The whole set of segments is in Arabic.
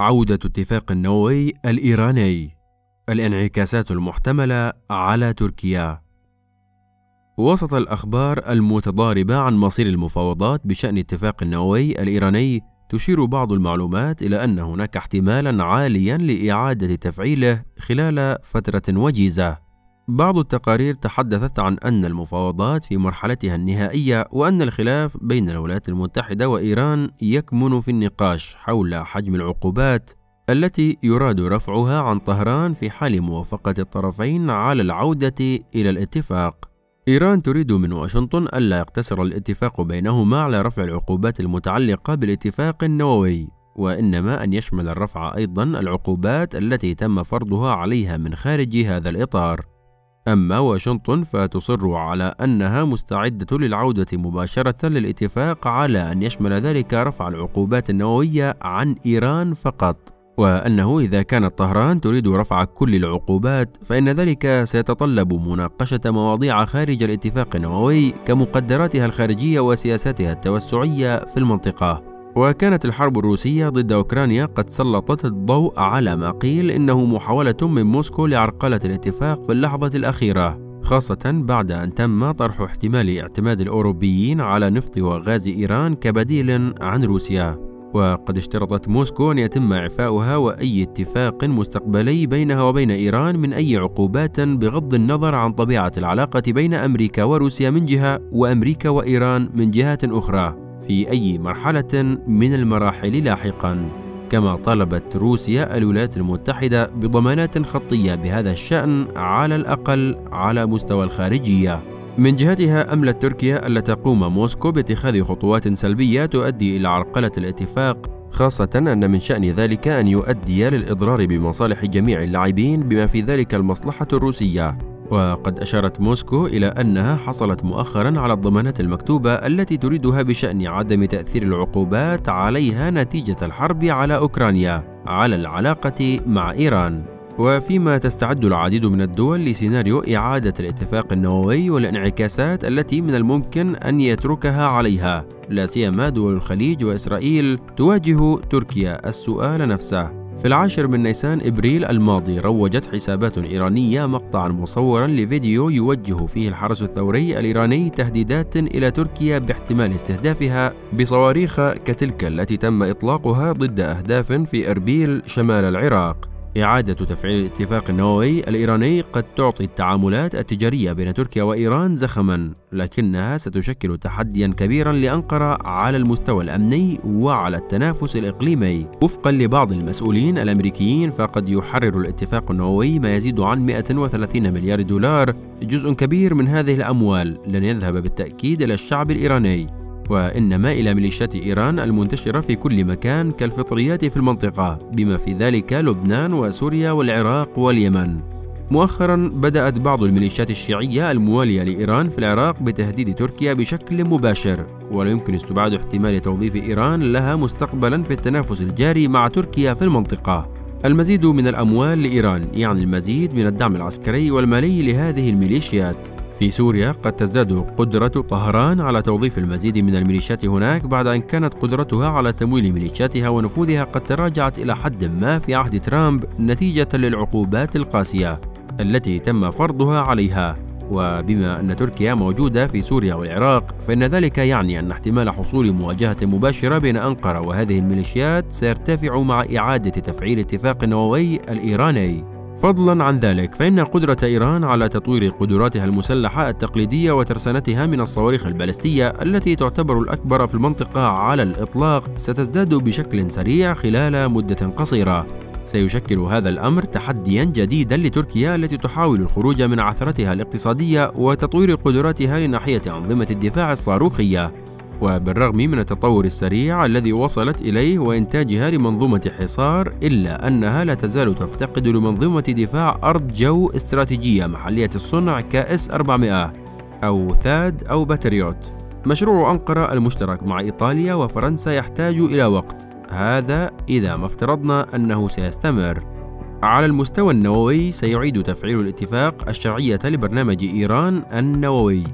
عودة اتفاق النووي الإيراني الانعكاسات المحتملة على تركيا. وسط الأخبار المتضاربة عن مصير المفاوضات بشأن اتفاق النووي الإيراني تشير بعض المعلومات إلى أن هناك احتمالا عاليا لإعادة تفعيله خلال فترة وجيزة. بعض التقارير تحدثت عن أن المفاوضات في مرحلتها النهائية وأن الخلاف بين الولايات المتحدة وإيران يكمن في النقاش حول حجم العقوبات التي يراد رفعها عن طهران في حال موافقة الطرفين على العودة إلى الاتفاق. إيران تريد من واشنطن ألا يقتصر الاتفاق بينهما على رفع العقوبات المتعلقة بالاتفاق النووي، وإنما أن يشمل الرفع أيضا العقوبات التي تم فرضها عليها من خارج هذا الإطار. أما واشنطن فتصر على أنها مستعدة للعودة مباشرة للاتفاق على أن يشمل ذلك رفع العقوبات النووية عن إيران فقط. وأنه إذا كانت طهران تريد رفع كل العقوبات فإن ذلك سيتطلب مناقشة مواضيع خارج الاتفاق النووي كمقدراتها الخارجية وسياساتها التوسعية في المنطقة. وكانت الحرب الروسية ضد أوكرانيا قد سلطت الضوء على ما قيل إنه محاولة من موسكو لعرقلة الاتفاق في اللحظة الأخيرة خاصة بعد أن تم طرح احتمال اعتماد الأوروبيين على نفط وغاز إيران كبديل عن روسيا. وقد اشترطت موسكو أن يتم إعفاؤها وأي اتفاق مستقبلي بينها وبين إيران من أي عقوبات بغض النظر عن طبيعة العلاقة بين أمريكا وروسيا من جهة وأمريكا وإيران من جهات أخرى. في أي مرحلة من المراحل لاحقا كما طلبت روسيا الولايات المتحدة بضمانات خطية بهذا الشأن على الأقل على مستوى الخارجية. من جهتها أملت تركيا ألا تقوم موسكو باتخاذ خطوات سلبية تؤدي إلى عرقلة الاتفاق خاصة أن من شأن ذلك أن يؤدي للإضرار بمصالح جميع اللاعبين بما في ذلك المصلحة الروسية. وقد أشارت موسكو إلى أنها حصلت مؤخرا على الضمانات المكتوبة التي تريدها بشأن عدم تأثير العقوبات عليها نتيجة الحرب على أوكرانيا على العلاقة مع إيران. وفيما تستعد العديد من الدول لسيناريو إعادة الاتفاق النووي والانعكاسات التي من الممكن أن يتركها عليها. لا سيما دول الخليج وإسرائيل تواجه تركيا السؤال نفسه. في العاشر من نيسان إبريل الماضي روجت حسابات إيرانية مقطعا مصورا لفيديو يوجه فيه الحرس الثوري الإيراني تهديدات إلى تركيا باحتمال استهدافها بصواريخ كتلك التي تم إطلاقها ضد أهداف في أربيل شمال العراق. إعادة تفعيل الاتفاق النووي الإيراني قد تعطي التعاملات التجارية بين تركيا وإيران زخما، لكنها ستشكل تحديا كبيرا لأنقرة على المستوى الأمني وعلى التنافس الإقليمي. وفقا لبعض المسؤولين الأمريكيين فقد يحرر الاتفاق النووي ما يزيد عن 130 مليار دولار، جزء كبير من هذه الأموال لن يذهب بالتأكيد إلى الشعب الإيراني. وإنما إلى ميليشيات إيران المنتشرة في كل مكان كالفطريات في المنطقة بما في ذلك لبنان وسوريا والعراق واليمن. مؤخرا بدأت بعض الميليشيات الشيعية الموالية لإيران في العراق بتهديد تركيا بشكل مباشر ولا يمكن استبعاد احتمال توظيف إيران لها مستقبلا في التنافس الجاري مع تركيا في المنطقة. المزيد من الأموال لإيران يعني المزيد من الدعم العسكري والمالي لهذه الميليشيات. في سوريا قد تزداد قدرة طهران على توظيف المزيد من الميليشيات هناك بعد أن كانت قدرتها على تمويل ميليشياتها ونفوذها قد تراجعت إلى حد ما في عهد ترامب نتيجة للعقوبات القاسية التي تم فرضها عليها. وبما أن تركيا موجودة في سوريا والعراق فإن ذلك يعني أن احتمال حصول مواجهة مباشرة بين أنقرة وهذه الميليشيات سيرتفع مع إعادة تفعيل اتفاق النووي الإيراني. فضلا عن ذلك فإن قدرة إيران على تطوير قدراتها المسلحة التقليدية وترسانتها من الصواريخ البالستية التي تعتبر الأكبر في المنطقة على الإطلاق ستزداد بشكل سريع خلال مدة قصيرة. سيشكل هذا الأمر تحديا جديدا لتركيا التي تحاول الخروج من عثرتها الاقتصادية وتطوير قدراتها لناحية أنظمة الدفاع الصاروخية. وبالرغم من التطور السريع الذي وصلت إليه وإنتاجها لمنظومة حصار إلا أنها لا تزال تفتقد لمنظومة دفاع أرض جو استراتيجية محلية الصنع كأس 400 أو ثاد أو باتريوت. مشروع أنقرة المشترك مع إيطاليا وفرنسا يحتاج إلى وقت. هذا إذا ما افترضنا أنه سيستمر. على المستوى النووي سيعيد تفعيل الاتفاق الشرعية لبرنامج إيران النووي.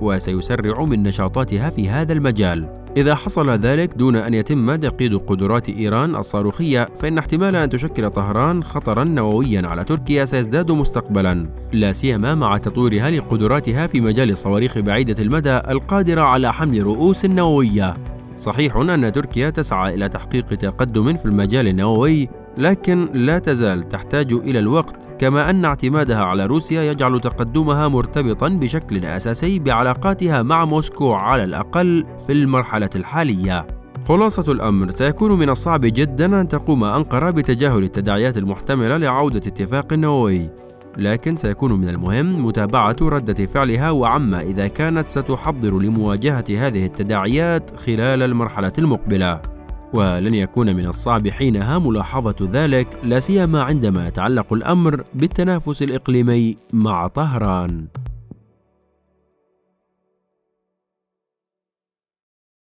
وسيسرع من نشاطاتها في هذا المجال. إذا حصل ذلك دون أن يتم تقييد قدرات إيران الصاروخية فإن احتمال أن تشكل طهران خطرا نوويا على تركيا سيزداد مستقبلا. لا سيما مع تطويرها لقدراتها في مجال الصواريخ بعيدة المدى القادرة على حمل رؤوس نووية. صحيح أن تركيا تسعى إلى تحقيق تقدم في المجال النووي لكن لا تزال تحتاج إلى الوقت كما أن اعتمادها على روسيا يجعل تقدمها مرتبطا بشكل أساسي بعلاقاتها مع موسكو على الأقل في المرحلة الحالية. خلاصة الأمر سيكون من الصعب جدا أن تقوم أنقرة بتجاهل التداعيات المحتملة لعودة اتفاق نووي. لكن سيكون من المهم متابعة ردة فعلها وعما إذا كانت ستحضر لمواجهة هذه التداعيات خلال المرحلة المقبلة. ولن يكون من الصعب حينها ملاحظة ذلك لا سيما عندما يتعلق الأمر بالتنافس الإقليمي مع طهران.